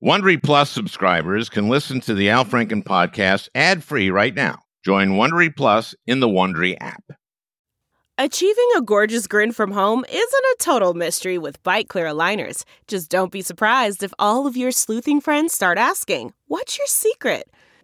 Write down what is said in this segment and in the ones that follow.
Wondery Plus subscribers can listen to the Al Franken podcast ad free right now. Join Wondery Plus in the Wondery app. Achieving a gorgeous grin from home isn't a total mystery with Byte Clear aligners. Just don't be surprised if all of your sleuthing friends start asking, What's your secret?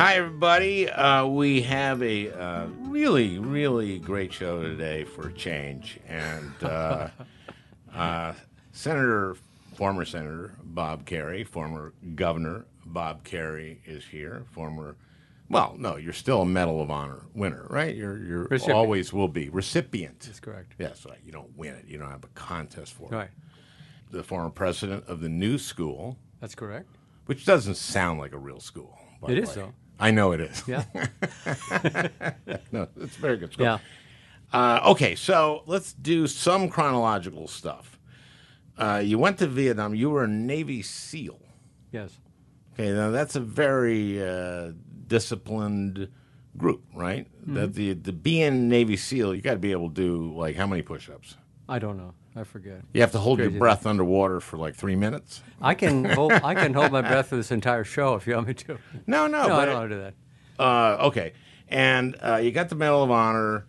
Hi, everybody. Uh, we have a uh, really, really great show today for a change. And uh, uh, Senator, former Senator Bob Kerrey, former Governor Bob Kerrey is here. Former, well, no, you're still a Medal of Honor winner, right? You're, you're Recipient. always will be recipient. That's correct. Yes, right. You don't win it. You don't have a contest for it. Right. The former president of the new school, That's correct. which doesn't sound like a real school. It is, though. I know it is. Yeah. no, it's very good school. yeah. Uh, okay, so let's do some chronological stuff. Uh, you went to Vietnam. You were a Navy SEAL. Yes. Okay, now that's a very uh, disciplined group, right? Mm-hmm. That the the being Navy SEAL, you got to be able to do like how many push-ups? I don't know. I forget. You have to hold your breath underwater for like three minutes. I can hold. I can hold my breath for this entire show if you want me to. No, no, No, but I don't want to do that. Uh, okay, and uh, you got the Medal of Honor.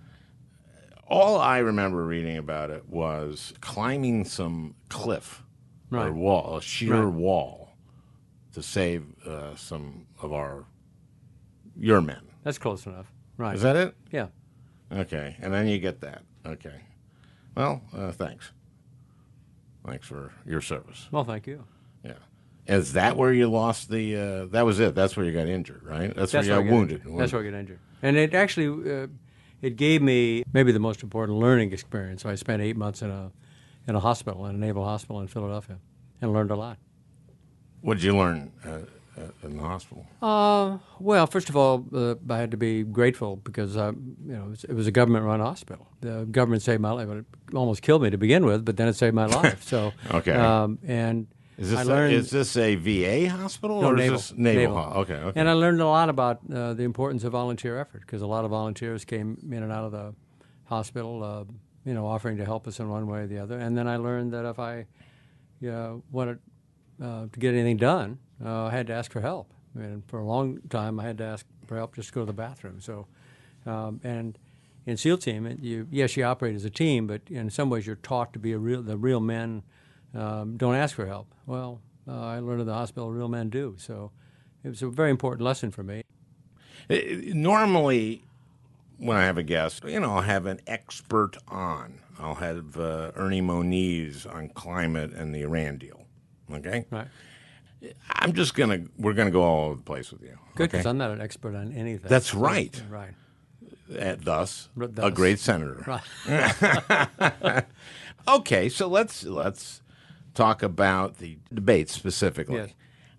All I remember reading about it was climbing some cliff or wall, a sheer Right. wall, to save uh, some of our your men. That's close enough. Right. Is that it? yeah. Okay, and then you get that. Okay, well, uh, thanks. Thanks for your service. Well, thank you. Yeah. Is that where you lost the? Uh, that was it. That's where you got injured, right? That's, That's where you I got got wounded. injured. That's where I got injured. And it actually, uh, it gave me maybe the most important learning experience. So I spent eight months in a, in a hospital, in a naval hospital in Philadelphia, and learned a lot. What did you learn uh, in the hospital? Uh, well, first of all, uh, I had to be grateful because uh, you know it was, it was a government-run hospital. The government saved my life. It almost killed me to begin with, but then it saved my life. So Okay. um, and Is this I a, learned is this a VA hospital No, or naval. is this naval? Naval. ho- Okay, okay. And I learned a lot about uh, the importance of volunteer effort because a lot of volunteers came in and out of the hospital, uh, you know, offering to help us in one way or the other. And then I learned that if I uh, wanted uh, to get anything done, uh, I had to ask for help. And for a long time, I had to ask for help just to go to the bathroom. So, um, and in SEAL team, it, you yes, you operate as a team, but in some ways, you're taught to be a real. The real men um, don't ask for help. Well, uh, I learned at the hospital, real men do. So, it was a very important lesson for me. Uh, Normally, when I have a guest, you know, I'll have an expert on. I'll have uh, Ernie Moniz on climate and the Iran deal. Okay, Right. I'm just gonna we're gonna go all over the place with you. Good, okay? because I'm not an expert on anything. That's right. Right. Uh, thus, R- a thus. great senator. Right. Okay, so let's let's talk about the debate specifically. Yes.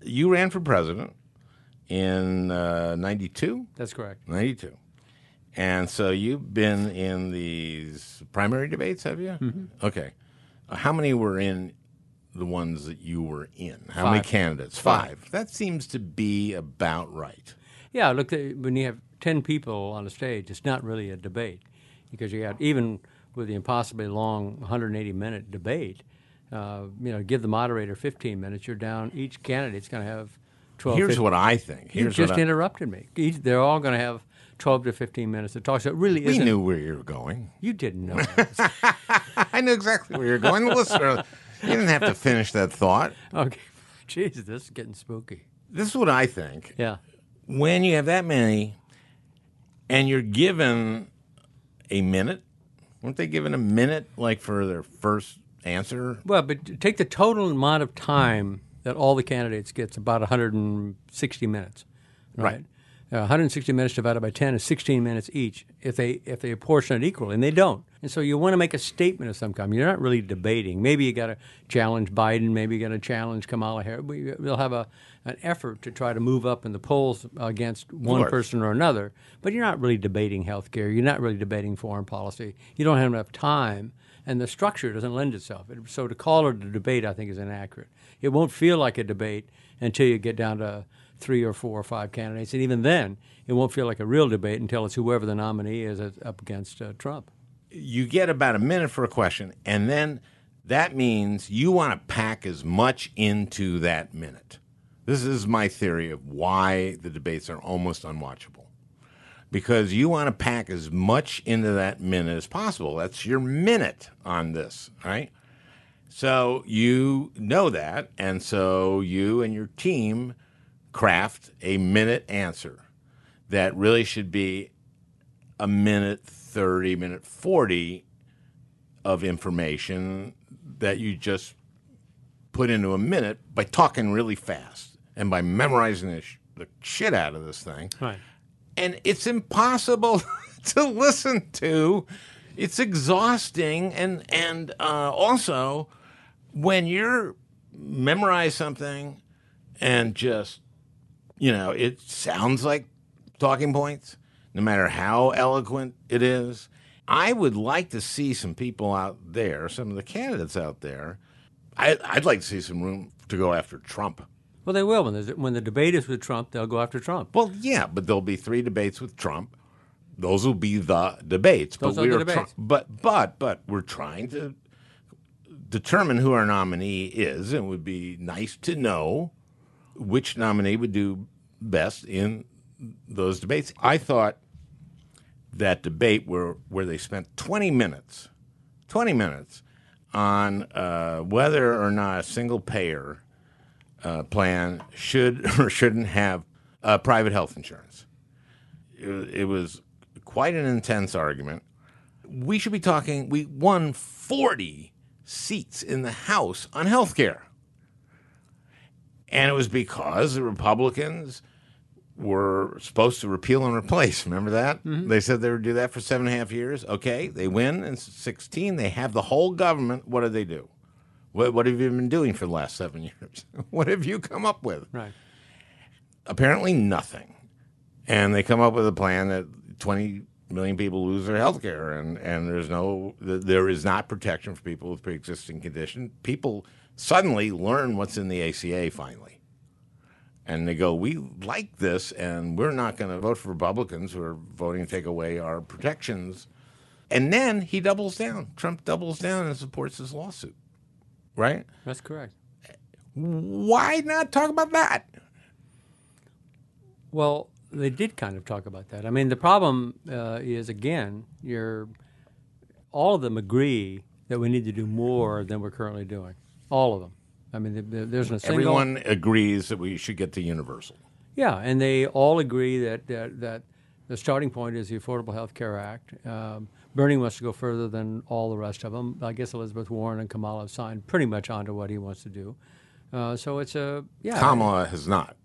You ran for president in uh, '92. That's correct. 92. And so you've been in these primary debates, have you? Mm-hmm. Okay. Uh, how many were in the ones that you were in? How many candidates? Five. That seems to be about right. Yeah, look, when you have 10 people on a stage, it's not really a debate because you got, even with the impossibly long 180 minute debate, uh, you know, give the moderator 15 minutes, you're down, each candidate's going to have 12 Here's 15 what I think. You Here's just what I, interrupted me. Each, they're all going to have 12 to 15 minutes to talk. So it really we isn't. knew where you were going. You didn't know. I knew exactly where you were going. Listen, you didn't have to finish that thought. okay. Jeez, this is getting spooky. This is what I think. Yeah. when you have that many and you're given a minute, weren't they given a minute like for their first answer? Well, but take the total amount of time that all the candidates gets about 160 minutes, right? Right. Uh, 160 minutes divided by 10 is 16 minutes each if they if they apportion it equally, and they don't. And so you want to make a statement of some kind. You're not really debating. Maybe you got to challenge Biden. Maybe you got to challenge Kamala Harris. We'll have a an effort to try to move up in the polls against one person or another. But you're not really debating health care. You're not really debating foreign policy. You don't have enough time, and the structure doesn't lend itself. So to call it a debate, I think, is inaccurate. It won't feel like a debate until you get down to three or four or five candidates. And even then, it won't feel like a real debate until it's whoever the nominee is up against uh, Trump. You get about a minute for a question, and then that means you want to pack as much into that minute. This is my theory of why the debates are almost unwatchable. Because you want to pack as much into that minute as possible. That's your minute on this, right? So you know that, and so you and your team craft a minute answer that really should be a minute 30, minute 40 of information that you just put into a minute by talking really fast and by memorizing the, sh- the shit out of this thing. Right. And it's impossible to listen to. It's exhausting. And, and uh, also, when you're memorize something and just you know, it sounds like talking points, no matter how eloquent it is. I would like to see some people out there, some of the candidates out there. I, would like to see some room to go after Trump. Well, they will. When, when the debate is with Trump, they'll go after Trump. Well, yeah, but there'll be three debates with Trump. Those will be the debates. Those but are the debates. but but but we're trying to determine who our nominee is, and it would be nice to know which nominee would do best in those debates. I thought that debate where where they spent 20 minutes, 20 minutes on uh, whether or not a single payer uh, plan should or shouldn't have uh, private health insurance. It, it was quite an intense argument. We should be talking. We won 40 seats in the House on health care. And it was because the Republicans were supposed to repeal and replace. Remember that? Mm-hmm. They said they would do that for seven and a half years. Okay, they win in 16. They have the whole government. What do they do? What, what have you been doing for the last seven years? what have you come up with? Right. Apparently nothing. And they come up with a plan that 20 million people lose their health care and, and there's no there is not protection for people with pre-existing condition. People suddenly learn what's in the ACA finally and they go, "We like this, and we're not going to vote for Republicans who are voting to take away our protections." And then he doubles down. Trump doubles down and supports this lawsuit. Right? That's correct. Why not talk about that? Well, they did kind of talk about that. I mean, the problem uh, is again, you're all of them agree that we need to do more than we're currently doing. All of them. I mean, there's a single. Everyone agrees that we should get to universal. Yeah, and they all agree that that, that the starting point is the Affordable Health Care Act. Um, Bernie wants to go further than all the rest of them. I guess Elizabeth Warren and Kamala have signed pretty much onto what he wants to do. Uh, so it's a yeah. Kamala has not.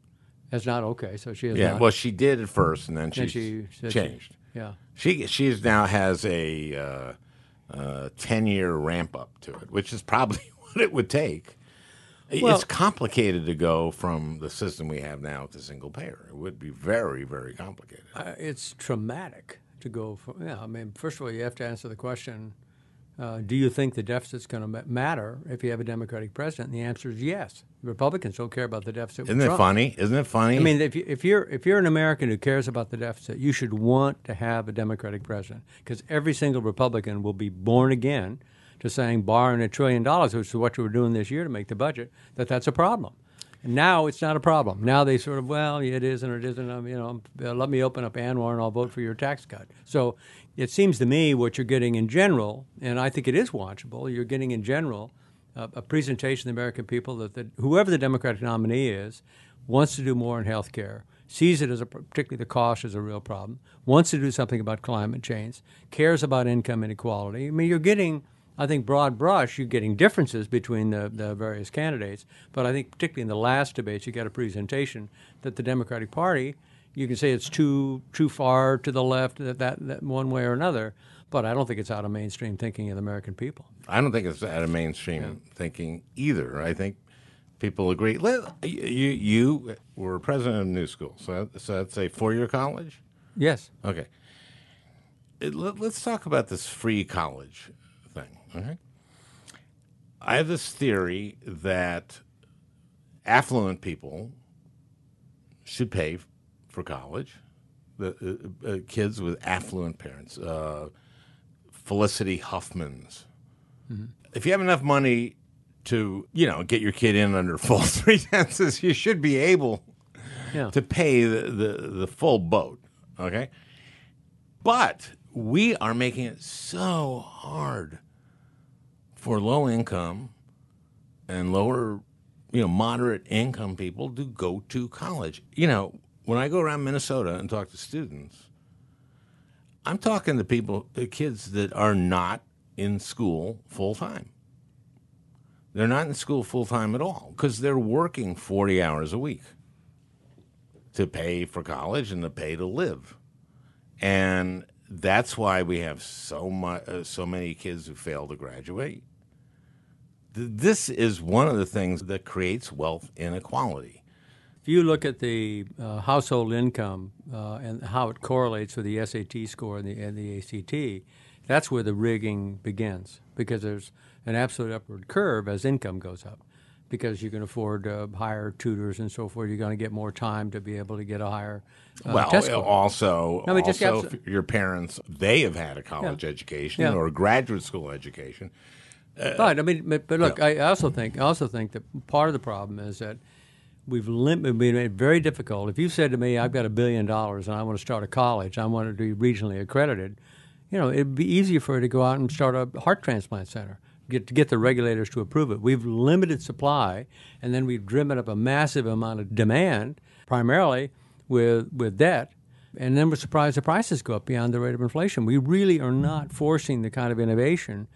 Has not okay. So she has. Yeah. Not. Well, she did at first, and then she changed. She, yeah. She she's now has a uh, uh, ten year ramp up to it, which is probably what it would take well, it's complicated to go from the system we have now to single payer. It would be very, very complicated. Uh, it's traumatic to go from. Yeah, I mean, first of all, you have to answer the question: uh, Do you think the deficit's going to matter if you have a Democratic president? And the answer is yes. Republicans don't care about the deficit. Isn't it Trump. funny? Isn't it funny? I mean, if, you, if you're if you're an American who cares about the deficit, you should want to have a Democratic president because every single Republican will be born again to saying borrowing a trillion dollars, which is what you were doing this year to make the budget, that that's a problem. Now it's not a problem. Now they sort of, well, it is and it isn't. Um, you know, uh, let me open up ANWR and I'll vote for your tax cut. So it seems to me what you're getting in general, and I think it is watchable. You're getting in general uh, a presentation to the American people that the, whoever the Democratic nominee is wants to do more in health care sees it as a particularly the cost as a real problem, wants to do something about climate change, cares about income inequality. I mean, you're getting I think broad brush, you're getting differences between the, the various candidates. But I think particularly in the last debates, you get a presentation that the Democratic Party You can say it's too too far to the left, that, that, that one way or another, but I don't think it's out of mainstream thinking of the American people. I don't think it's out of mainstream thinking either. I think people agree. You, you were president of New School, so, so that's a four year college? Yes. Okay. Let, us talk about this free college. Okay. I have this theory that affluent people should pay for college. The uh, uh, kids with affluent parents, uh, Felicity Huffman's. If you have enough money to, you know, get your kid in under full three you should be able Yeah. to pay the, the, the full boat. Okay. But we are making it so hard for low income and lower, you know, moderate income people to go to college. You know, when I go around Minnesota and talk to students, I'm talking to people, the kids that are not in school full time. They're not in school full time at all because they're working 40 hours a week to pay for college and to pay to live. And that's why we have so much, uh, so many kids who fail to graduate. Th- This is one of the things that creates wealth inequality. If you look at the uh, household income uh, and how it correlates with the SAT score and the, and the ACT, that's where the rigging begins because there's an absolute upward curve as income goes up. Because you can afford uh, higher tutors and so forth, you're going to get more time to be able to get a higher uh, well, test score. also, No, also your parents they have had a college education Yeah. or a graduate school education. But I mean, but, but look, I also think I also think that part of the problem is that we've lim- we've made it very difficult. If you said to me, "I've got a billion dollars and I want to start a college, I want to be regionally accredited," you know, it'd be easier for you to go out and start a heart transplant center. Get to get the regulators to approve it. We've limited supply, and then we've driven up a massive amount of demand, primarily with with debt. And then we're surprised the prices go up beyond the rate of inflation. We really are not forcing the kind of innovation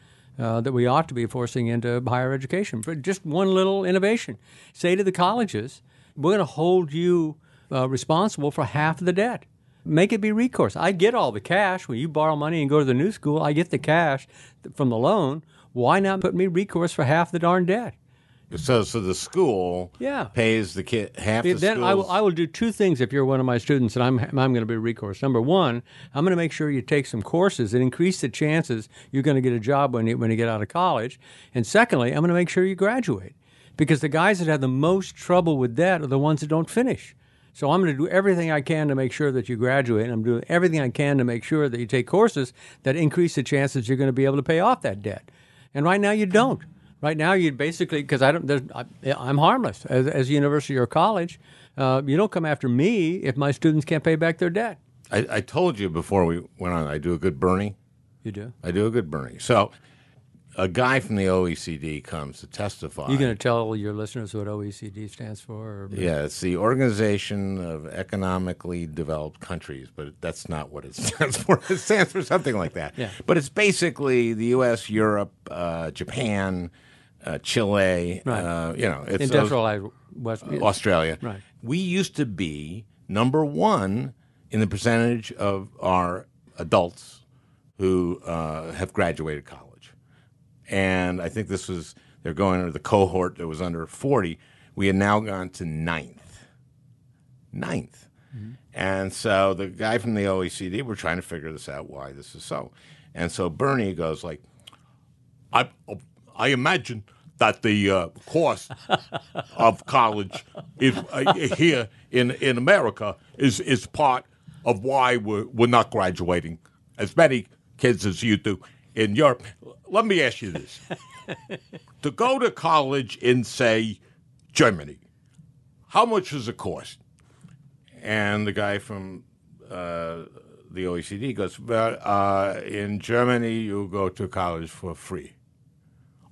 uh, that we ought to be forcing into higher education. For just one little innovation, say to the colleges, we're going to hold you uh, responsible for half of the debt. Make it be recourse. I get all the cash when you borrow money and go to the new school. I get the cash from the loan. Why not put me recourse for half the darn debt? So, so the school Yeah. pays the kid half the then I will, I will do two things if you're one of my students and I'm, I'm going to be recourse. Number one, I'm going to make sure you take some courses that increase the chances you're going to get a job when you, when you get out of college. And secondly, I'm going to make sure you graduate because the guys that have the most trouble with that are the ones that don't finish. So I'm going to do everything I can to make sure that you graduate. And I'm doing everything I can to make sure that you take courses that increase the chances you're going to be able to pay off that debt. And right now you don't. Right now, you'd basically because I don't. I, I'm harmless as, as a university or college. Uh, you don't come after me if my students can't pay back their debt. I, I told you before we went on. I do a good Bernie. You do. I do a good Bernie. So, a guy from the OECD comes to testify. You going to tell your listeners what OECD stands for? Or, Yeah, it's the Organization of Economically Developed Countries, but that's not what it stands for. It stands for something like that. Yeah. But it's basically the U.S., Europe, uh, Japan, uh, Chile. Right. Uh, you know, it's Industrialized West. Australia. Right. We used to be number one in the percentage of our adults who uh, have graduated college. And I think this was, they're going under the cohort that was under 40. We had now gone to ninth. Ninth. And so the guy from the OECD, we're trying to figure this out why this is so. And so Bernie goes like, I, I imagine that the uh, cost of college is uh, here in, in America is, is part of why we're, we're not graduating as many kids as you do in Europe. Let me ask you this. to go to college in, say, Germany, how much does it cost? And the guy from uh, the OECD goes, well, uh, in Germany, you go to college for free.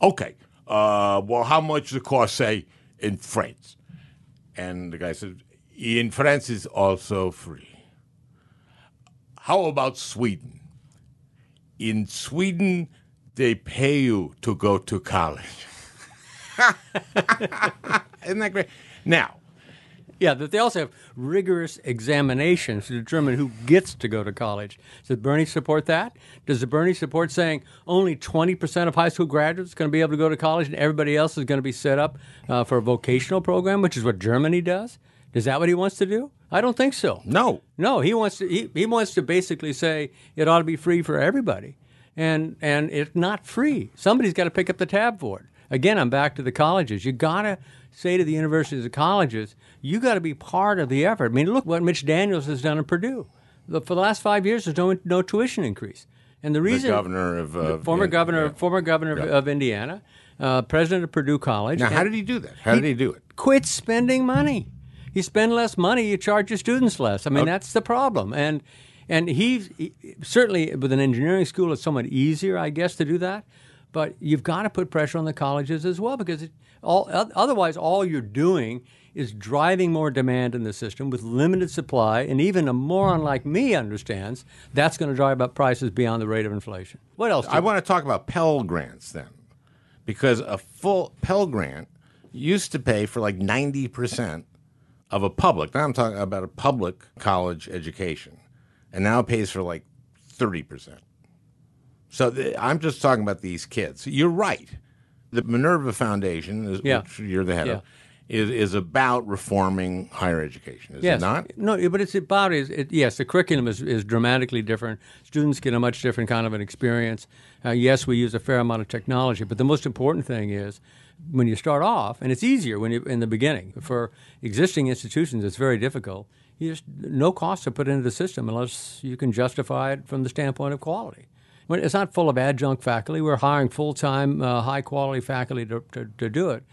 Okay. Uh, well, how much does it cost, say, in France? And the guy said, in France is also free. How about Sweden? In Sweden, they pay you to go to college. Isn't that great? Now, Yeah, that they also have rigorous examinations to determine who gets to go to college. Does Bernie support that? Does the Bernie support saying only 20% of high school graduates are going to be able to go to college and everybody else is going to be set up uh, for a vocational program, which is what Germany does? Is that what he wants to do? I don't think so. No. No, he wants to. He, he wants to basically say it ought to be free for everybody, and and it's not free. Somebody's got to pick up the tab for it. Again, I'm back to the colleges. You got to say to the universities and colleges, you got to be part of the effort. I mean, look what Mitch Daniels has done at Purdue. The, for the last five years, there's no no tuition increase, and the The reason governor of uh, former governor yeah. former governor of, Yeah. of Indiana, uh, president of Purdue College. Now, how did he do that? How did he do it? quit spending money. You spend less money, you charge your students less. I mean, that's the problem. And and he's he, certainly with an engineering school, it's somewhat easier, I guess, to do that. But you've got to put pressure on the colleges as well because it, all otherwise, all you're doing is driving more demand in the system with limited supply. And even a moron like me understands that's going to drive up prices beyond the rate of inflation. What else? do I you- want to talk about Pell Grants then, because a full Pell Grant used to pay for like ninety percent of a public. Now I'm talking about a public college education, and now it pays for like thirty percent. So th- I'm just talking about these kids. You're right. The Minerva Foundation, is, Yeah. which you're the head Yeah. of, is is about reforming higher education. Is yes. it not? No, but it's about is it, yes, the curriculum is, is dramatically different. Students get a much different kind of an experience. Uh, yes, we use a fair amount of technology, but the most important thing is when you start off, and it's easier when you in the beginning. For existing institutions, it's very difficult. You just no cost to put into the system unless you can justify it from the standpoint of quality. When it's not full of adjunct faculty, we're hiring full time, uh, high quality faculty to, to, to do it.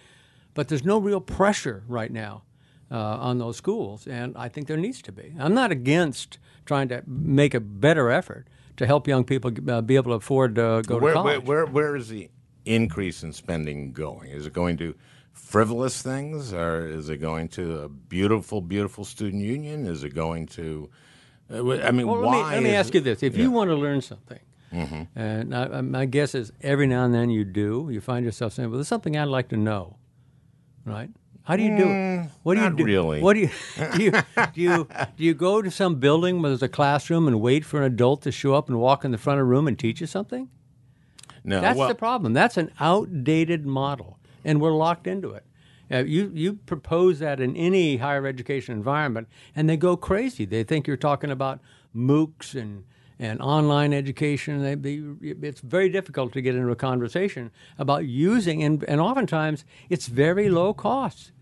But there's no real pressure right now uh, on those schools, and I think there needs to be. I'm not against trying to make a better effort to help young people uh, be able to afford to go Where, to college. where, where is the increase in spending going? Is it going to frivolous things, or is it going to a beautiful, beautiful student union? Is it going to? uh, I mean, Well, why? let me, let me ask you this: If Yeah. you want to learn something, Mm-hmm. and I- my guess is every now and then you do, you find yourself saying, "Well, there's something I'd like to know," right? How do you do it? What do Mm, not you do? really. What do you do? You, do you do you go to some building where there's a classroom and wait for an adult to show up and walk in the front of the room and teach you something? no, That's well, the problem. That's an outdated model, and we're locked into it. Uh, you you propose that in any higher education environment, and they go crazy. They think you're talking about MOOCs and and online education. They, they, it's very difficult to get into a conversation about using, and, and oftentimes it's very low cost.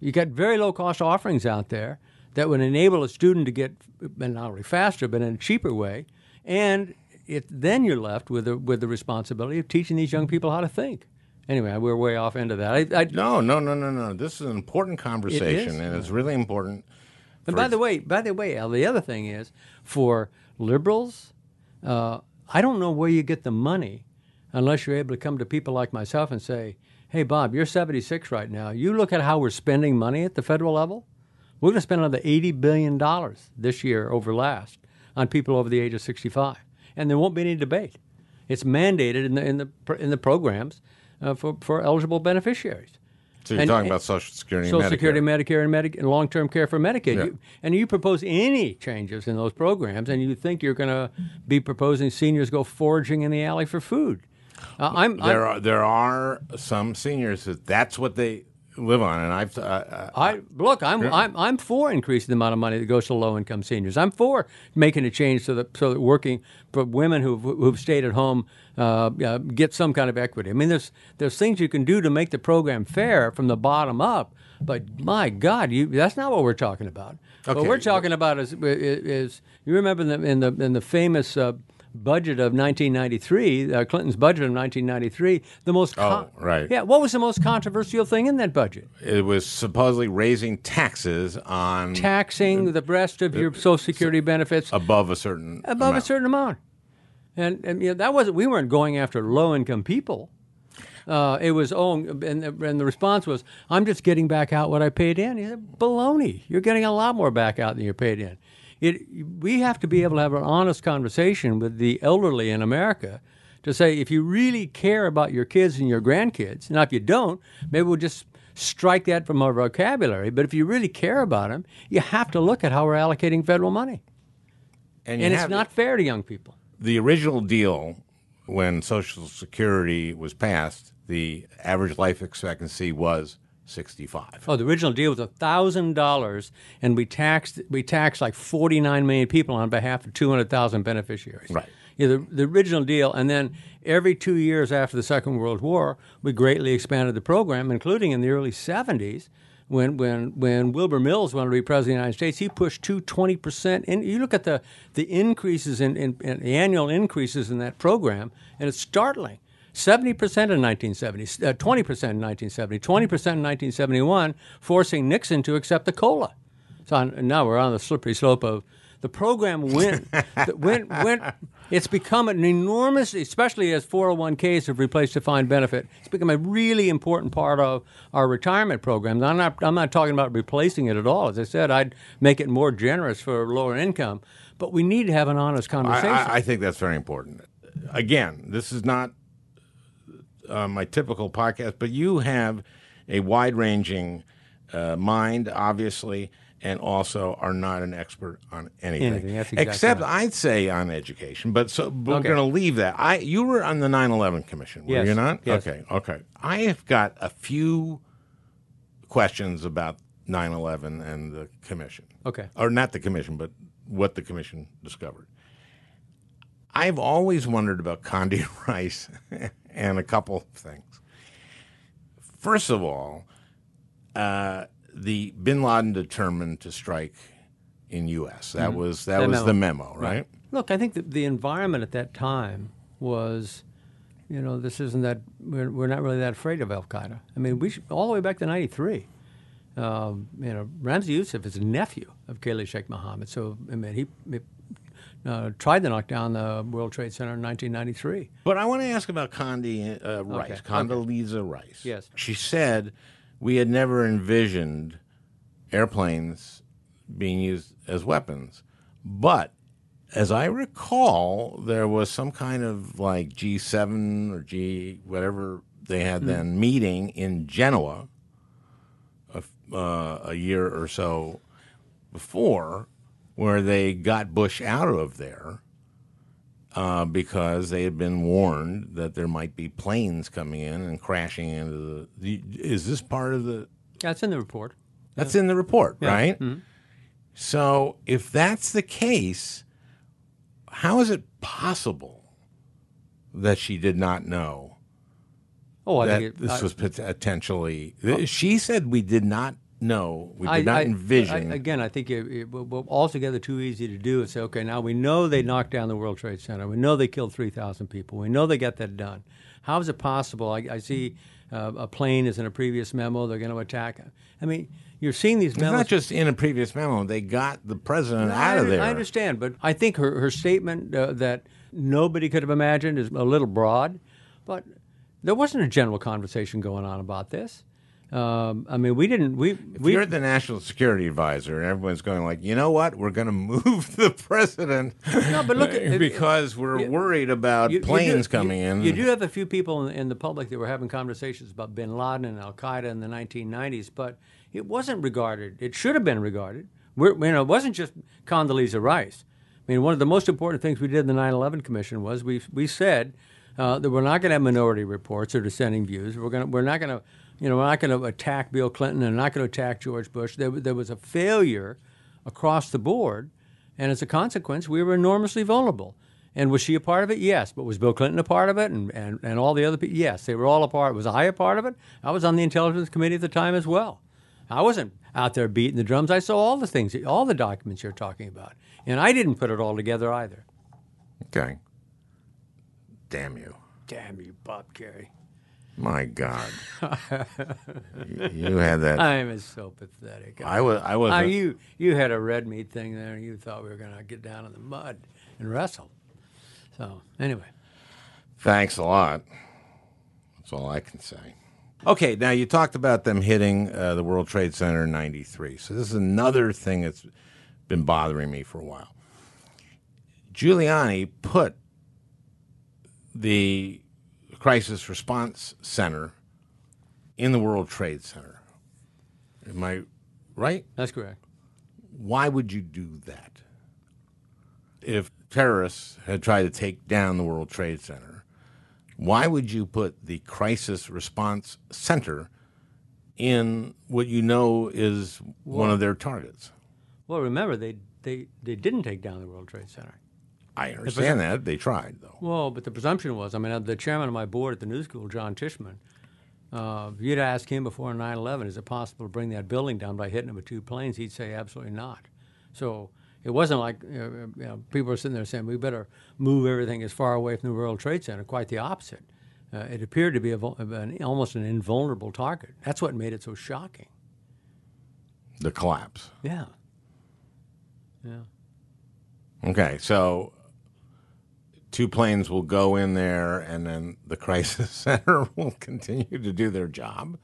You get very low cost offerings out there that would enable a student to get not only faster but in a cheaper way, and it then you're left with the with the responsibility of teaching these young people how to think. Anyway, we're way off into that. I, I, no, no, no, no, no. This is an important conversation, and it's really important. And by the way, by the way, Al, the other thing is for liberals, uh, I don't know where you get the money unless you're able to come to people like myself and say, "Hey, Bob, you're 76 right now. You look at how we're spending money at the federal level. We're going to spend another 80 billion dollars this year over last on people over the age of 65, and there won't be any debate. It's mandated in the in the in the programs uh, for for eligible beneficiaries." So you're and- talking about Social Security, and Social Medicare. Security, Medicare, and, Medi- and long-term care for Medicaid. Yeah. You, and you propose any changes in those programs, and you think you're going to be proposing seniors go foraging in the alley for food. Uh, I'm, There I'm are there are some seniors that that's what they live on, and I've uh, I look. I'm, I'm I'm for increasing the amount of money that goes to low-income seniors. I'm for making a change so that so that working for women who've who've stayed at home uh, uh, get some kind of equity. I mean, there's there's things you can do to make the program fair from the bottom up. But my God, you that's not what we're talking about. What we're talking about is is, is you remember in the in the in the famous. Budget of 1993, uh, Clinton's budget of 1993. The most Oh, right. yeah. What was the most controversial thing in that budget? it was supposedly raising taxes on taxing the rest of your Social Security benefits above a certain above a certain amount. And, and you know, that wasn't. We weren't going after low income people. Uh, it was oh, and the, and the response was, "I'm just getting back out what I paid in." He said, "Baloney! You're getting a lot more back out than you paid in." It, we have to be able to have an honest conversation with the elderly in America to say, if you really care about your kids and your grandkids, now if you don't, maybe we'll just strike that from our vocabulary. But if you really care about them, you have to look at how we're allocating federal money. you And it's not fair to young people. the original deal when Social Security was passed. The average life expectancy was sixty-five. Oh, the original deal was thousand dollars, and we taxed we taxed like forty nine million people on behalf of two hundred thousand beneficiaries. Right. Yeah, the, the original deal, and then every two years after the Second World War, we greatly expanded the program, including in the early seventies. When, when, when Wilbur Mills wanted to be president of the United States, he pushed two 20%. And you look at the, the increases in, in, in the annual increases in that program, and it's startling. 70% in 1970, uh, 20% in 1970, 20% in 1971, forcing Nixon to accept the COLA. So on, now we're on the slippery slope of the program went, the- went, went, it's become an enormous, especially as 401ks have replaced defined benefit, it's become a really important part of our retirement programs. I'm not, I'm not talking about replacing it at all. As I said, I'd make it more generous for lower income, but we need to have an honest I, conversation. I, I think that's very important. Again, this is not uh, my typical podcast, but you have a wide-ranging uh, mind, obviously, and also are not an expert on anything, Anything, exactly except right. I'd say on education. But so but Okay. we're going to leave that. I you were on the 9/11 commission, were Yes, you not? yes. Okay, okay. I have got a few questions about 9/11 and the commission okay. or not the commission, but what the commission discovered. I've always wondered about Condi Rice and a couple of things. First of all, uh, the Bin Laden determined to strike in U.S. That was that The was memo. the memo, right? Look, I think that the environment at that time was, you know, this isn't that we're, we're not really that afraid of Al Qaeda. I mean, we should, all the way back to '93. Um, you know, Ramzi Youssef is a nephew of Khalid Sheikh Mohammed, so I mean, he, he uh, tried to knock down the World Trade Center in 1993. But I want to ask about Condi uh, Rice, Okay, Condoleezza Rice. Yes. She said we had never envisioned airplanes being used as weapons. But as I recall, there was some kind of like G7 or G whatever they had then meeting in Genoa a, uh, a year or so before where they got Bush out of there uh, because they had been warned that there might be planes coming in and crashing into the. the is this part of the? That's in the report. That's in the report, right? Mm-hmm. So if that's the case, how is it possible that she did not know Oh, I that think it, this I- was potentially? She said we did not know. We did I- not I- envision. I- again, I think it, it, well, altogether too easy to do is say, okay, now we know they knocked down the World Trade Center. We know they killed 3,000 people. We know they got that done. How is it possible? I, I see uh, a plane is in a previous memo. They're going to attack. I mean, you're seeing these it's memos. not just in a previous memo. They got the president No, out of there. I understand, but I think her, her statement uh, that nobody could have imagined is a little broad. But there wasn't a general conversation going on about this. Um, I mean, we didn't. We If we you're the national security advisor and everyone's going like, you know what, we're going to move the president No, but look because we're you- worried about You- you planes do- coming you- in. You do have a few people in, in the public that were having conversations about Bin Laden and Al Qaeda in the 1990s, but it wasn't regarded. It should have been regarded. We're, you know, it wasn't just Condoleezza Rice. I mean, one of the most important things we did in the 9/11 Commission was we we said uh, that we're not going to have minority reports or dissenting views. We're going we're not going to you know we're not going to attack Bill Clinton and not going to attack George Bush. There, there was a failure across the board, and as a consequence, we were enormously vulnerable. And was she a part of it? Yes. But was Bill Clinton a part of it and, and, and all the other people? Yes, they were all a part. Was I a part of it? I was on the Intelligence Committee at the time as well. I wasn't out there beating the drums. I saw all the things, all the documents you're talking about. And I didn't put it all together either. okay. Damn you. Damn you, Bob Kerrey. My God. you, you had that. I'm so pathetic. I was. I was. Ah, you, you had a red meat thing there, and you thought we were going to get down in the mud and wrestle. So, anyway. Thanks a lot. That's all I can say. Okay, now you talked about them hitting uh, the World Trade Center in '93. So this is another thing that's been bothering me for a while. Giuliani put the Crisis Response Center in the World Trade Center. Am I right? That's correct. Why would you do that? If terrorists had tried to take down the World Trade Center, why would you put the Crisis Response Center in what you know is one of their targets? Well, remember they they they didn't take down the World Trade Center. I understand that. They tried, though. Well, but the presumption was, I mean, the chairman of my board at the New School, John Tishman, uh, you'd ask him before 9 11, is it possible to bring that building down by hitting it with two planes? He'd say absolutely not. So it wasn't like uh, you know, people were sitting there saying, we better move everything as far away from the World Trade Center. Quite the opposite. Uh, it appeared to be a, an, almost an invulnerable target. That's what made it so shocking. The collapse. Yeah. Yeah. Okay, so two planes will go in there, and then the crisis center will continue to do their job.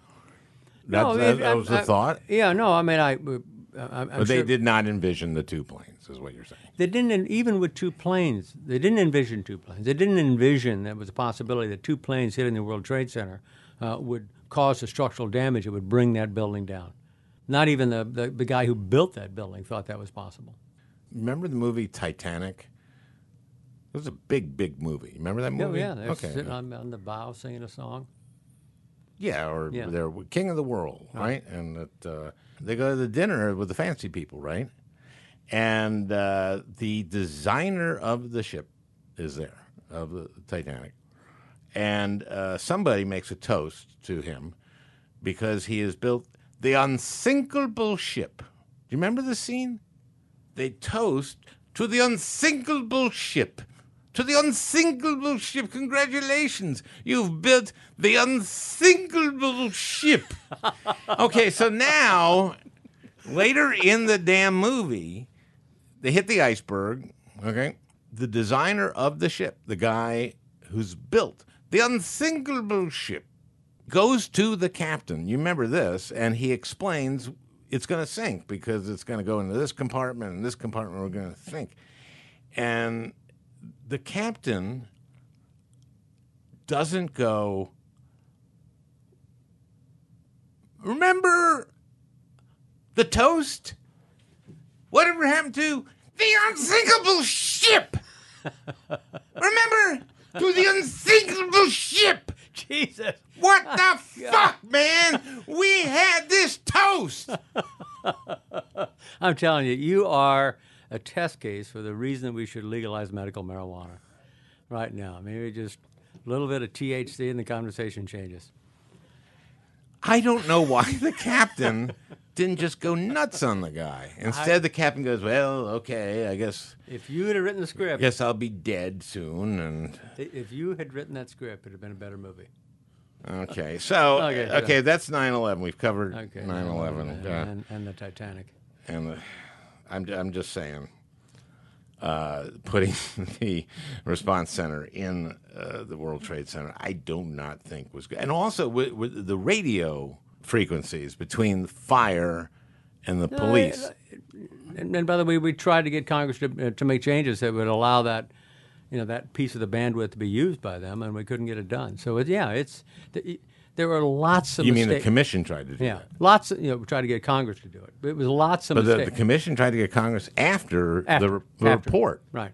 That's, No, that, that was the I- I- thought. Yeah, no, I mean, I. uh, I'm, I'm But they sure- did not envision the two planes, is what you're saying. They didn't even with two planes. They didn't envision two planes. They didn't envision there was a possibility that two planes hitting the World Trade Center uh, would cause the structural damage that would bring that building down. Not even the, the the guy who built that building thought that was possible. Remember the movie Titanic? It was a big, big movie. Remember that Yeah, movie? yeah. They're okay. sitting on, on the bow singing a song. Yeah, or Yeah. they're king of the world, right? And that uh, they go to the dinner with the fancy people, right? And uh, the designer of the ship is there of the Titanic, and uh, somebody makes a toast to him because he has built the unsinkable ship. Do you remember the scene? They toast to the unsinkable ship. To the unsinkable ship. Congratulations. You've built the unsinkable ship. okay, so now, later in the damn movie, they hit the iceberg. Okay. The designer of the ship, the guy who's built the unsinkable ship, goes to the captain. You remember this, and he explains it's going to sink because it's going to go into this compartment and this compartment. We're going to sink, and the captain doesn't go. Remember the toast? Whatever happened to the unsinkable ship? Remember to the unsinkable ship? Jesus. What the fuck, man? We had this toast. I'm telling you, you are a test case for the reason that we should legalize medical marijuana right now. Maybe just a little bit of THC and the conversation changes. I don't know why the captain didn't just go nuts on the guy. Instead, the captain goes, "Well, okay, I guess, If you had written the script, guess I'll be dead soon." And if you had written that script, it'd have been a better movie. okay, so Okay, okay, that's 9/11. We've covered Okay. 9/11, and, uh, and, and the Titanic. and the, I'm I'm just saying, uh, putting the response center in uh, the World Trade Center, I do not think was good. And also with, with the radio frequencies between the fire and the police. And, and by the way, we tried to get Congress to, uh, to make changes that would allow that, you know, that piece of the bandwidth to be used by them, and we couldn't get it done. So it, yeah, it's th- there were lots of you mean the commission tried to do yeah, that? lots. Of, you know, tried to get Congress to do it, but it was lots of But the, the commission tried to get Congress after, After- the, re- the after. report, right.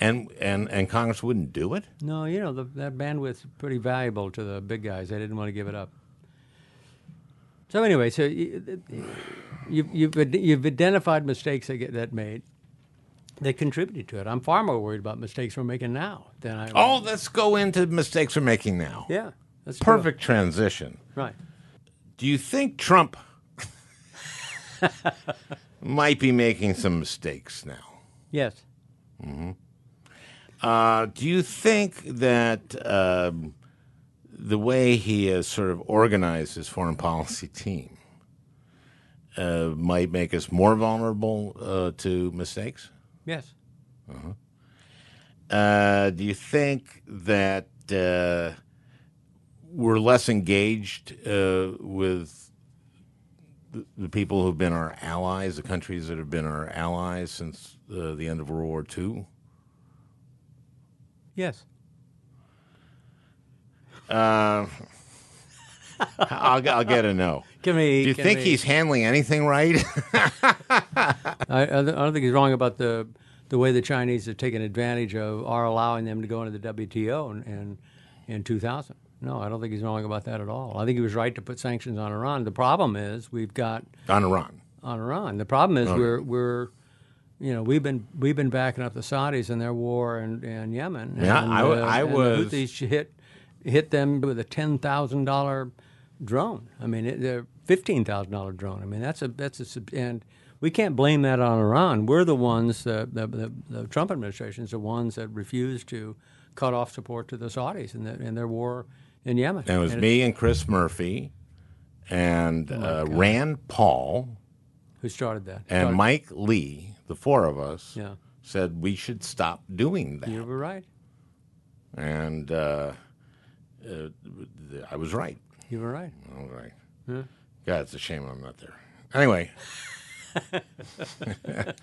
and, and and Congress wouldn't do it. No, you know the, that bandwidth's pretty valuable to the big guys. They didn't want to give it up. So anyway, so you, you've, you've you've identified mistakes that get that made that contributed to it. I'm far more worried about mistakes we're making now than I. Oh, let's go into mistakes we're making now. yeah, that's true. Perfect transition. Right. Do you think Trump might be making some mistakes now? Yes. Uh, do you think that um, the way he has sort of organized his foreign policy team uh, might make us more vulnerable uh, to mistakes? Yes. Uh, do you think that uh, we're less engaged uh, with the, the people who've been our allies, the countries that have been our allies since uh, the end of World War II? Yes. Uh, I'll, I'll get a no. Can we? Do you think we- he's handling anything right? I, I don't I don't think he's wrong about the the way the Chinese have taken advantage of our allowing them to go into the WTO in, in, in 2000. No, I don't think he's wrong about that at all. I think he was right to put sanctions on Iran. The problem is we've got On Iran. on Iran. The problem is we're we're you know we've been we've been backing up the Saudis in their war in, in Yemen. Yeah, and, I w- I was- the Houthis hit hit them with a ten thousand dollar drone. I mean, it, they're fifteen thousand dollar drone. I mean, that's a that's a and we can't blame that on Iran. We're the ones uh, the, the the Trump administration is the ones that refused to cut off support to the Saudis in, the, in their war in Yemen. And it was And me and Chris Murphy and uh, Rand Paul who started that. and Started- Mike Lee, the four of us, Yeah. said we should stop doing that. You were right. And uh, uh, I was right. You were right. All right. God, it's a shame I'm not there. Anyway.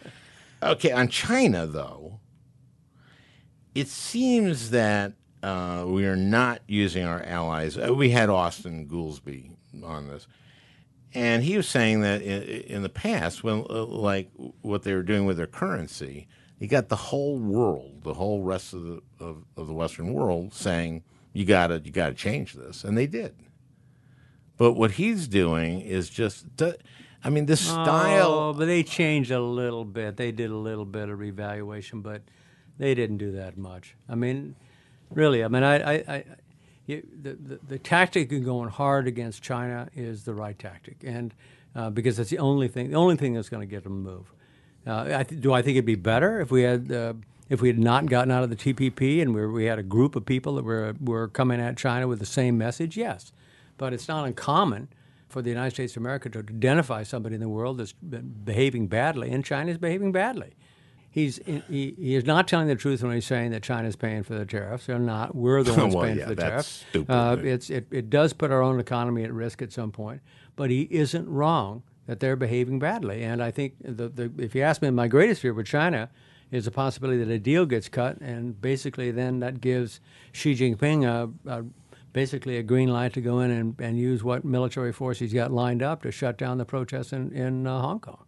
okay, on China, though, it seems that uh, we are not using our allies. Uh, we had Austan Goolsbee on this. And he was saying that in, in the past, when uh, like what they were doing with their currency, you got the whole world, the whole rest of the of, of the Western world saying you got to you got to change this, and they did. But what he's doing is just, do- I mean, this Oh, style. but they changed a little bit. They did a little bit of revaluation, but they didn't do that much. I mean, really, I mean, I, I, I you, the, the the tactic of going hard against China is the right tactic, and uh, because that's the only thing, the only thing that's going to get them to move. Uh, I th- do I think it'd be better if we had uh, if we had not gotten out of the TPP and we, we had a group of people that were were coming at China with the same message? Yes, but it's not uncommon for the United States of America to identify somebody in the world that's behaving badly, and China's behaving badly. He's he, he is not telling the truth when he's saying that China's paying for the tariffs. They're not. We're the ones Well, paying yeah, for the that's tariffs. stupid. Uh, it's it, it does put our own economy at risk at some point, but he isn't wrong that they're behaving badly. And I think the, the if you ask me, my greatest fear with China is the possibility that a deal gets cut, and basically then that gives Xi Jinping a, a basically a green light to go in and, and use what military force he's got lined up to shut down the protests in, in uh, Hong Kong.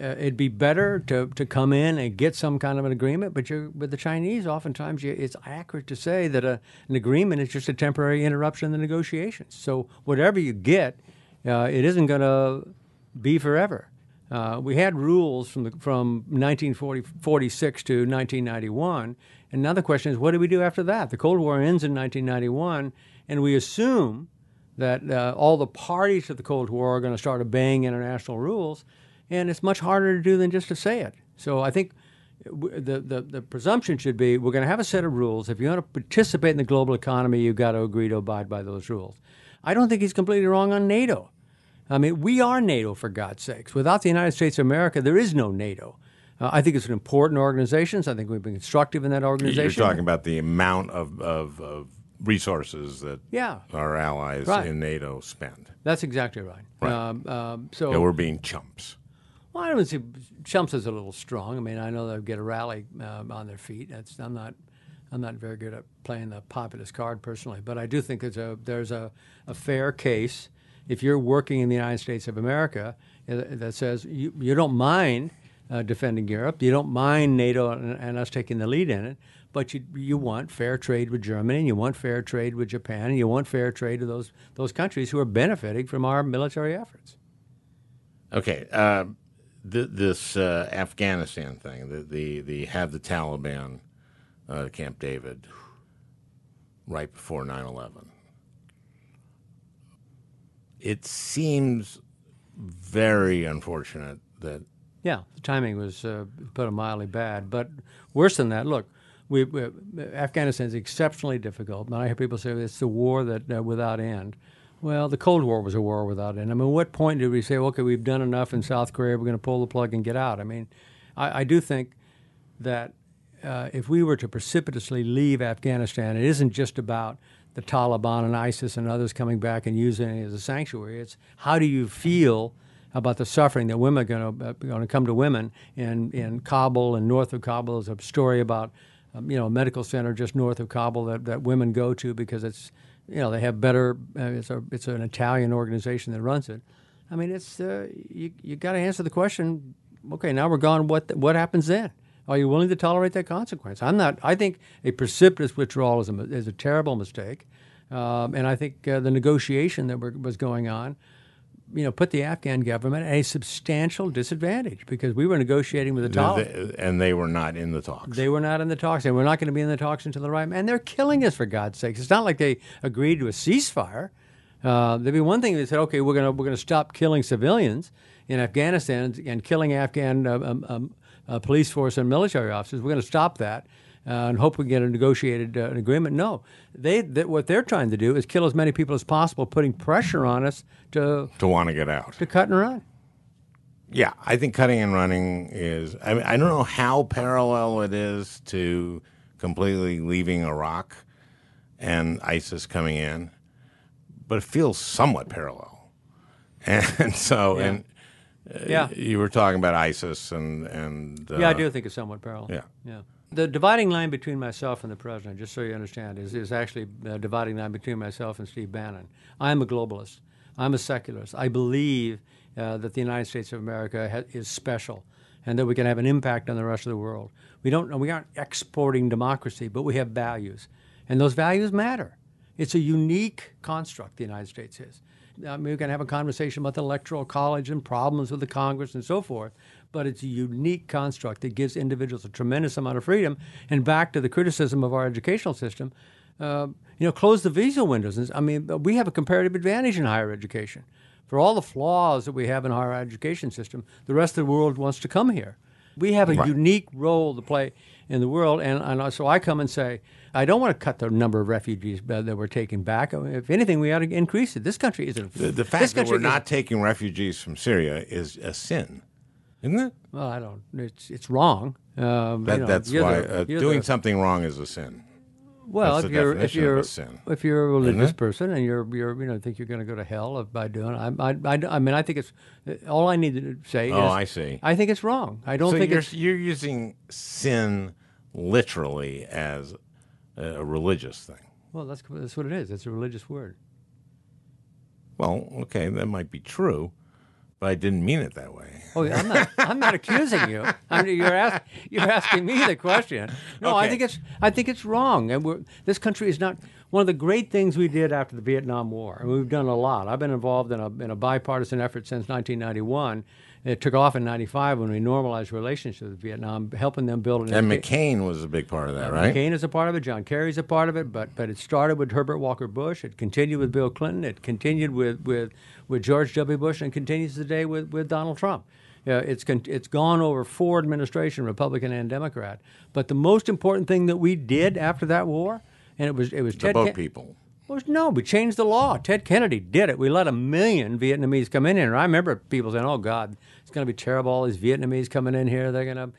Uh, it'd be better to, to come in and get some kind of an agreement, but you're, with the Chinese, oftentimes you, it's accurate to say that a, an agreement is just a temporary interruption in the negotiations. So whatever you get, uh, it isn't going to be forever. Uh, we had rules from the, from 1946 to 1991, and now the question is, what do we do after that? The Cold War ends in 1991, and we assume that uh, all the parties to the Cold War are going to start obeying international rules, and it's much harder to do than just to say it. So I think the, the, the presumption should be we're going to have a set of rules. If you want to participate in the global economy, you've got to agree to abide by those rules. I don't think he's completely wrong on NATO. I mean, we are NATO, for God's sakes. Without the United States of America, there is no NATO. Uh, I think it's an important organization. I think we've been constructive in that organization. You're talking about the amount of, of, of resources that Yeah. our allies Right. in NATO spend. That's exactly right. Right. Um, um, so Yeah, we're being chumps. Well, I don't see chumps is a little strong. I mean, I know they'll get a rally um, on their feet. That's I'm not I'm not very good at playing the populist card personally, but I do think there's a there's a, a fair case if you're working in the United States of America uh, that says you you don't mind uh, defending Europe, you don't mind NATO and, and us taking the lead in it, but you you want fair trade with Germany, and you want fair trade with Japan, and you want fair trade with those those countries who are benefiting from our military efforts. Okay, uh, th- this uh, Afghanistan thing, the, the the have the Taliban uh, Camp David right before 9/11. It seems very unfortunate that Yeah, the timing was uh, put it mildly bad, but worse than that. Look, we, we Afghanistan is exceptionally difficult. But I hear people say it's the war that uh, without end. Well, the Cold War was a war without end. I mean, what point did we say, okay, we've done enough in South Korea, we're going to pull the plug and get out? I mean, I, I do think that uh, if we were to precipitously leave Afghanistan, it isn't just about the Taliban and ISIS and others coming back and using it as a sanctuary. It's how do you feel about the suffering that women are going to, uh, going to come to women in, in Kabul and north of Kabul. There's a story about um, you know a medical center just north of Kabul that, that women go to because it's you know, they have better. Uh, it's a it's an Italian organization that runs it. I mean, it's uh, you you got to answer the question. Okay, now we're gone. What what happens then? Are you willing to tolerate that consequence? I'm not. I think a precipitous withdrawal is a, is a terrible mistake, um, and I think uh, the negotiation that were, was going on, you know, put the Afghan government at a substantial disadvantage because we were negotiating with the Taliban. and they were not in the talks. They were not in the talks. They were not going to be in the talks until the right. And they're killing us for God's sakes. It's not like they agreed to a ceasefire. Uh, there'd be one thing if they said, okay, we're going to we're going to stop killing civilians in Afghanistan and killing Afghan uh, um, um, uh, police force and military officers. We're going to stop that and hope we get a negotiated uh, agreement. No, they what they're trying to do is kill as many people as possible, putting pressure on us to to want to get out. to cut and run. Yeah, I think cutting and running is. I mean, I don't know how parallel it is to completely leaving Iraq and ISIS coming in, but it feels somewhat parallel. And so, Yeah. and uh, Yeah. you were talking about ISIS and and uh, Yeah, I do think it's somewhat parallel. Yeah. yeah. The dividing line between myself and the president, just so you understand, is, is actually a dividing line between myself and Steve Bannon. I'm a globalist. I'm a secularist. I believe uh, that the United States of America ha- is special and that we can have an impact on the rest of the world. We don't. We aren't exporting democracy, but we have values, and those values matter. It's a unique construct the United States is. I mean, we can have a conversation about the Electoral College and problems with the Congress and so forth, but it's a unique construct that gives individuals a tremendous amount of freedom. And back to the criticism of our educational system, uh, you know, close the visa windows. I mean, we have a comparative advantage in higher education. For all the flaws that we have in our education system, the rest of the world wants to come here. We have a unique role to play in the world, and, and so I come and say, I don't want to cut the number of refugees that we're taking back. I mean, if anything, we ought to increase it. This country is a the, the fact that we're not taking refugees from Syria is a sin, isn't it? Well, I don't. It's it's wrong. Um, That, you know, that's you're why the- uh, doing the- something wrong is a sin. Well, that's if you're if you're a sin. if you're a religious person and you're you're you know think you're going to go to hell by doing, it, I, I, I, I mean I think it's all I need to say. Oh, is, I see. I think it's wrong. I don't so think you're, it's you're using sin literally as a, a religious thing. well. That's that's what it is. It's a religious word. Well, okay, that might be true, but I didn't mean it that way. Oh, I'm not. I'm not accusing you. I mean, you're ask, you're asking me the question. No, I think it's I think it's wrong. And we're, this country is not one of the great things we did after the Vietnam War. And we've done a lot. I've been involved in a in a bipartisan effort since 1991. It took off in '95 when we normalized relationships with Vietnam, helping them build an. And McCain was a big part of that, right? McCain is a part of it. John Kerry's a part of it. But but it started with Herbert Walker Bush. It continued with Bill Clinton. It continued with with, with George W. Bush, and continues today with, with Donald Trump. Yeah, it's con- it's gone over four administration, Republican and Democrat. But the most important thing that we did after that war, and it was it was The Ted boat people. Was no, we changed the law. Ted Kennedy did it. We let a million Vietnamese come in here. And I remember people saying, "Oh God, it's going to be terrible. All these Vietnamese coming in here. They're going to,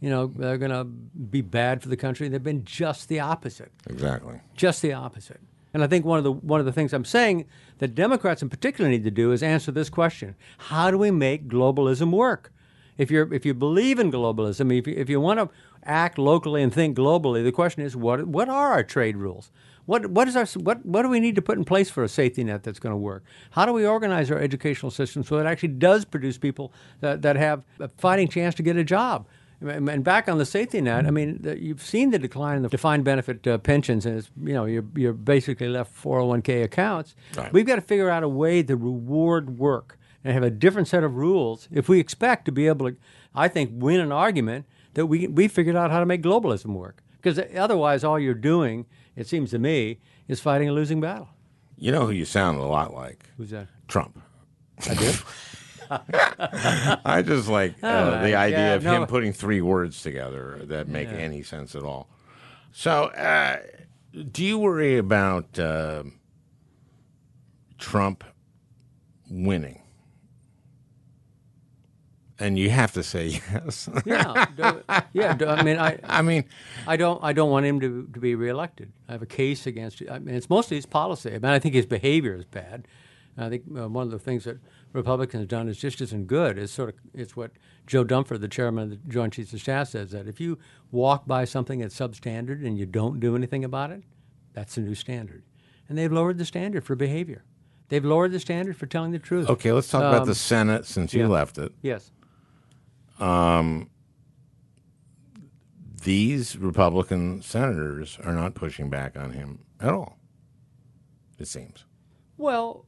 you know, they're going to be bad for the country." They've been just the opposite. Exactly. Just the opposite. And I think one of the one of the things I'm saying that Democrats in particular need to do is answer this question: How do we make globalism work? If you're if you believe in globalism, if you, if you want to act locally and think globally, the question is what what are our trade rules? What what is our what what do we need to put in place for a safety net that's going to work? How do we organize our educational system so it actually does produce people that, that have a fighting chance to get a job? And back on the safety net, I mean, the, you've seen the decline in the defined benefit uh, pensions, and it's, you know, you're, you're basically left 401k accounts. Right. We've got to figure out a way to reward work and have a different set of rules if we expect to be able to, I think, win an argument that we we figured out how to make globalism work. Because otherwise, all you're doing, it seems to me, is fighting a losing battle. You know who you sound a lot like? Who's that? Trump. I do. I just like uh, Oh, the idea God, of no. him putting three words together that make any sense at all. So, uh, do you worry about uh, Trump winning? And you have to say yes. yeah, do, yeah. I mean, I, I mean, I don't. I don't want him to, to be reelected. I have a case against. I mean, it's mostly his policy. I mean, I think his behavior is bad. I think uh, one of the things that Republicans have done is just isn't good. Is sort of it's what Joe Dunford, the chairman of the Joint Chiefs of Staff, says that if you walk by something that's substandard and you don't do anything about it, that's the new standard. and they've lowered the standard for behavior. They've lowered the standard for telling the truth. Okay, let's talk about Um, the Senate since you yeah. left it. Yes. Um, these Republican senators are not pushing back on him at all. It seems. Well,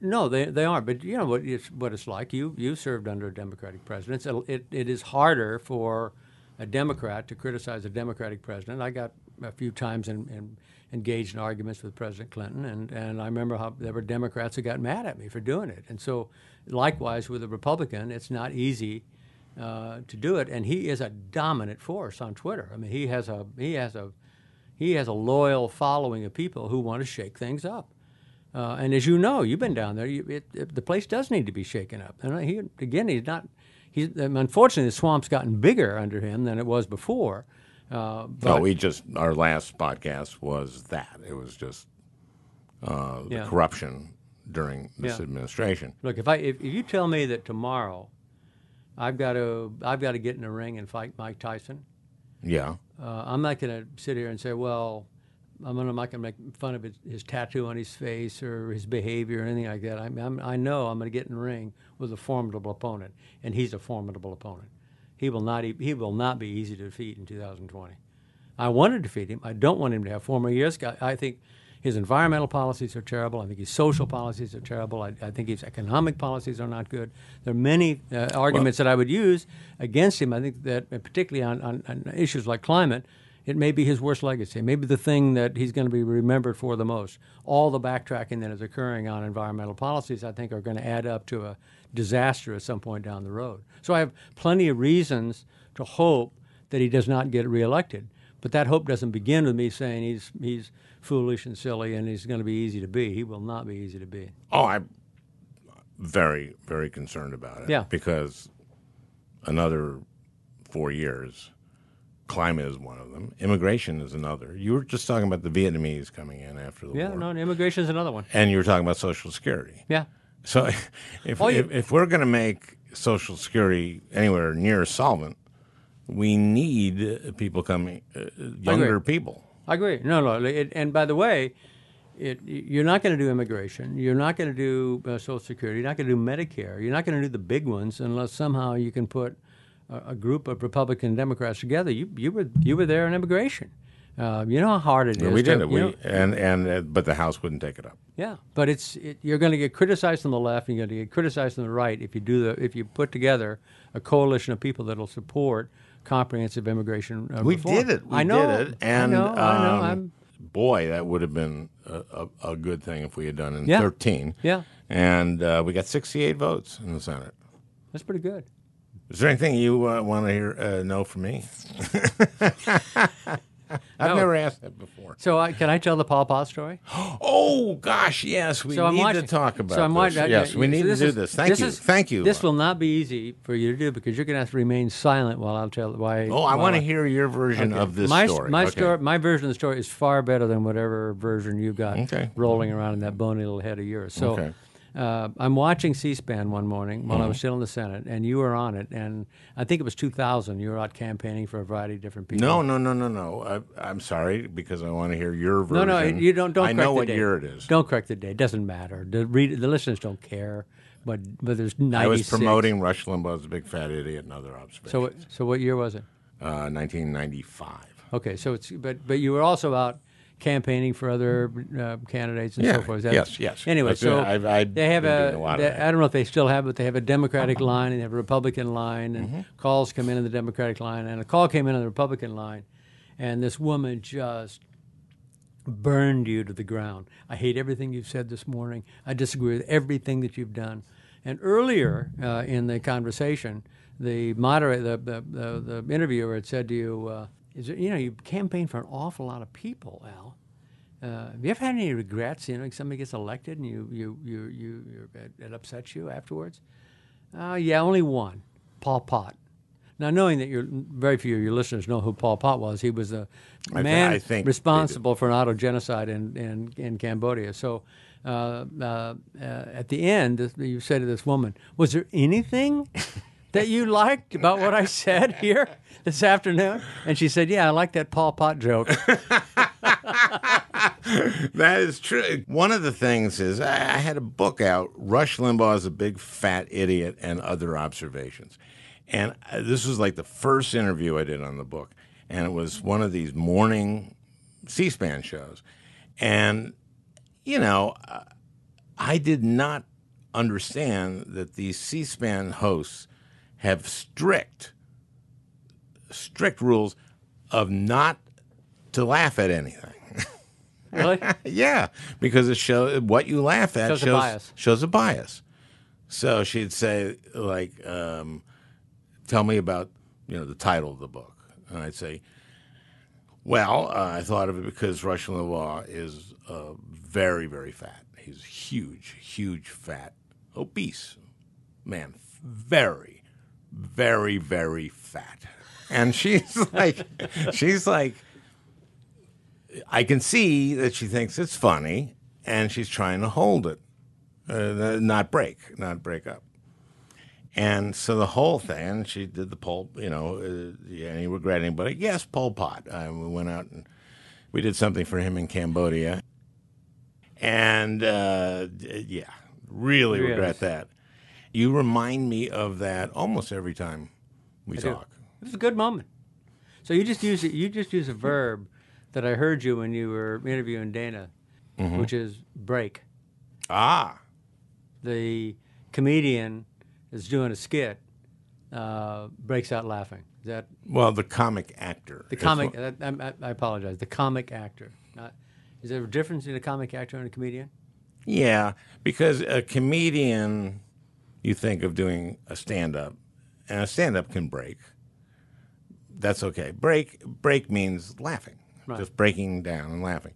no, they they aren't. But you know what it's what it's like. You you served under a Democratic presidents. It, it, it is harder for a Democrat to criticize a Democratic president. I got a few times in, in, engaged in arguments with President Clinton, and, and I remember how there were Democrats who got mad at me for doing it. And so, likewise with a Republican, it's not easy uh, to do it. And he is a dominant force on Twitter. I mean, he has a he has a he has a loyal following of people who want to shake things up. Uh, and as you know, you've been down there. You, it, it, the place does need to be shaken up. And he again, he's not. He's unfortunately the swamp's gotten bigger under him than it was before. Uh, but no, we just our last podcast was that it was just uh, the Yeah. corruption during this Yeah. administration. look, if I if, if you tell me that tomorrow, I've got to I've got to get in the ring and fight Mike Tyson, Yeah, uh, I'm not going to sit here and say, well, I'm, not going to make fun of his, his tattoo on his face or his behavior or anything like that. I, mean, I know I'm going to get in the ring with a formidable opponent, and he's a formidable opponent. He will not he will not be easy to defeat in 2020. I want to defeat him. I don't want him to have four more years. I, I think his environmental policies are terrible. I think his social policies are terrible. I, I think his economic policies are not good. There are many uh, arguments that I would use against him. I think that, uh, particularly on, on, on issues like climate, it may be his worst legacy. Maybe the thing that he's going to be remembered for the most. All the backtracking that is occurring on environmental policies, I think, are going to add up to a disaster at some point down the road. So I have plenty of reasons to hope that he does not get reelected. But that hope doesn't begin with me saying he's he's foolish and silly and he's going to be easy to be. He will not be easy to be. Oh, I'm very, very concerned about it. Yeah. Because another four years, climate is one of them. Immigration is another. You were just talking about the Vietnamese coming in after the Yeah, war. Yeah, no, immigration is another one. And you were talking about Social Security. Yeah. So if, Oh, you- if, if we're going to make Social Security anywhere near solvent, we need people coming, uh, younger people. I agree. No, no. It, and by the way, it, you're not going to do immigration. You're not going to do uh, Social Security. You're not going to do Medicare. You're not going to do the big ones unless somehow you can put a, a group of Republican Democrats together. You, you were you were there in immigration. Uh, you know how hard it is. we to- did it. We, know- and and uh, but the House wouldn't take it up. Yeah, but it's it, you're going to get criticized on the left, and you're going to get criticized on the right if you do the if you put together a coalition of people that'll support comprehensive immigration. Uh, We reform. did it. We I know. did it. And I know. I know. um, boy, that would have been a, a, a good thing if we had done in Yeah. 13. Yeah. And uh, we got 68 votes in the Senate. that's pretty good. Is there anything you uh, want to hear uh, know from me? I've No. never asked that before. So I, can I tell the Pol Pot story? Oh gosh, yes, we so need watching, to talk about so I'm this. watching, uh, yes, we so need to do is- this. Thank you, is- thank you. This will not be easy for you to do because you're going to have to remain silent while I'll tell why. Oh, I want to hear your version Okay. of this my, story. My Okay. story, my version of the story is far better than whatever version you've got Okay. rolling around in that bony little head of yours. So, Okay. Uh, I'm watching C-SPAN one morning while I Mm-hmm. was still in the Senate, and you were on it, and I think it was 2000. You were out campaigning for a variety of different people. No, no, no, no, no. I, I'm sorry because I want to hear your version. no, no, you don't. Don't I know what date. year it is. Don't correct the date. It doesn't matter. The read, the listeners don't care. But but there's 96. I was promoting Rush Limbaugh's a big fat idiot and other observations. So so what year was it? uh, 1995. Okay, so it's but but you were also out campaigning for other uh, candidates and Yeah, so forth. Yes, yes. Anyway, I've- so I've they have a, a lot of they-. I don't know if they still have, but they have a Democratic line and they have a Republican line, and Mm-hmm. calls come in on the Democratic line, and a call came in on the Republican line, and this woman just burned you to the ground. I hate everything you've said this morning. I disagree with everything that you've done. And earlier uh, in the conversation, the moderator, the, the, the, the interviewer had said to you, uh, "Is there, you know, you campaign for an awful lot of people, Al. Uh, have you ever had any regrets? You know, like somebody gets elected and you you you you it, it upsets you afterwards." Uh, yeah, only one, Pol Pot. Now, knowing that your very few of your listeners know who Pol Pot was, he was the I man I think responsible for an auto genocide in, in, in Cambodia. So, uh, uh, uh, at the end, you said to this woman, "Was there anything that you liked about what I said here this afternoon?" And she said, "Yeah, I like that Pol Pot joke." that is true. One of the things is I, I had a book out, Rush Limbaugh is a Big Fat Idiot and Other Observations. And uh, this was like the first interview I did on the book. And it was one of these morning C SPAN shows. And, you know, uh, I did not understand that these C SPAN hosts have strict, strict rules of not to laugh at anything. Really? yeah, because it shows what you laugh at Shows a bias. shows a bias. So she'd say like, um, "Tell me about you know the title of the book," and I'd say, "Well, uh, I thought of it because Rush Limbaugh is uh, very very fat. He's huge, huge, fat, obese man, very, very, very fat." And she's like, she's like, I can see that she thinks it's funny, and she's trying to hold it, uh, not break, not break up. And so the whole thing, she did the Pol, you know, uh, yeah, any regret anybody? Yes, Pol Pot. Uh, we went out and we did something for him in Cambodia, and uh, yeah, really Yes. regret that. You remind me of that almost every time we I do. talk. It was a good moment. So you just use you just use a verb that I heard you when you were interviewing Dana, Mm-hmm. which is break. Ah, The comedian is doing a skit, uh, breaks out laughing. Is that well, the comic actor. the comic? what- I, I, I apologize. The comic actor. Not. Is there a difference between a comic actor and a comedian? Yeah, because a comedian, you think of doing a stand up, and a stand up can break. That's okay. Break break means laughing, Right. just breaking down and laughing.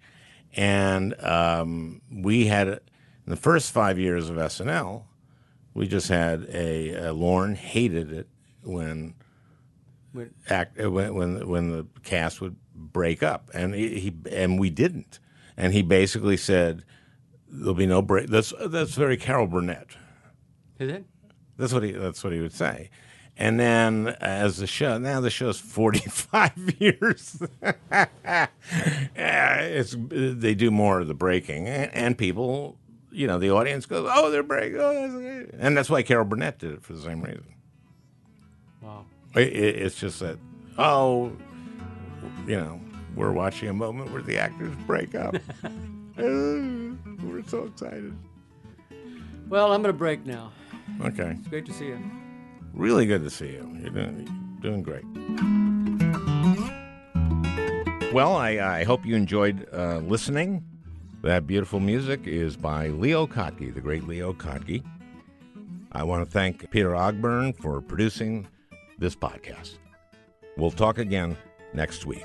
And um, we had in the first five years of SNL, we just had a, uh Lorne hated it when When- act uh, when when when the cast would break up, and he, he and we didn't, and he basically said there'll be no break. That's that's very Carol Burnett. Is it? That's what he that's what he would say. And then as the show now the show's forty five years. It's they do more of the breaking, and, and people, you know, the audience goes, "Oh, they're breaking," oh, that's okay." and that's why Carol Burnett did it for the same reason. Wow. It, it, it's just that, oh, you know, we're watching a moment where the actors break up. We're so excited. Well, I'm going to break now. Okay, It's great to see you. really good to see you. You're doing, you're doing great. Well, I, I hope you enjoyed uh, listening. That beautiful music is by Leo Kottke, the great Leo Kottke. I want to thank Peter Ogburn for producing this podcast. We'll talk again next week.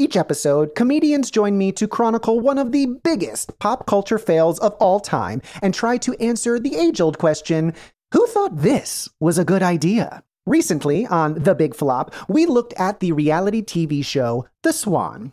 Each episode, comedians join me to chronicle one of the biggest pop culture fails of all time and try to answer the age old question who thought this was a good idea? Recently, on The Big Flop, we looked at the reality TV show The Swan.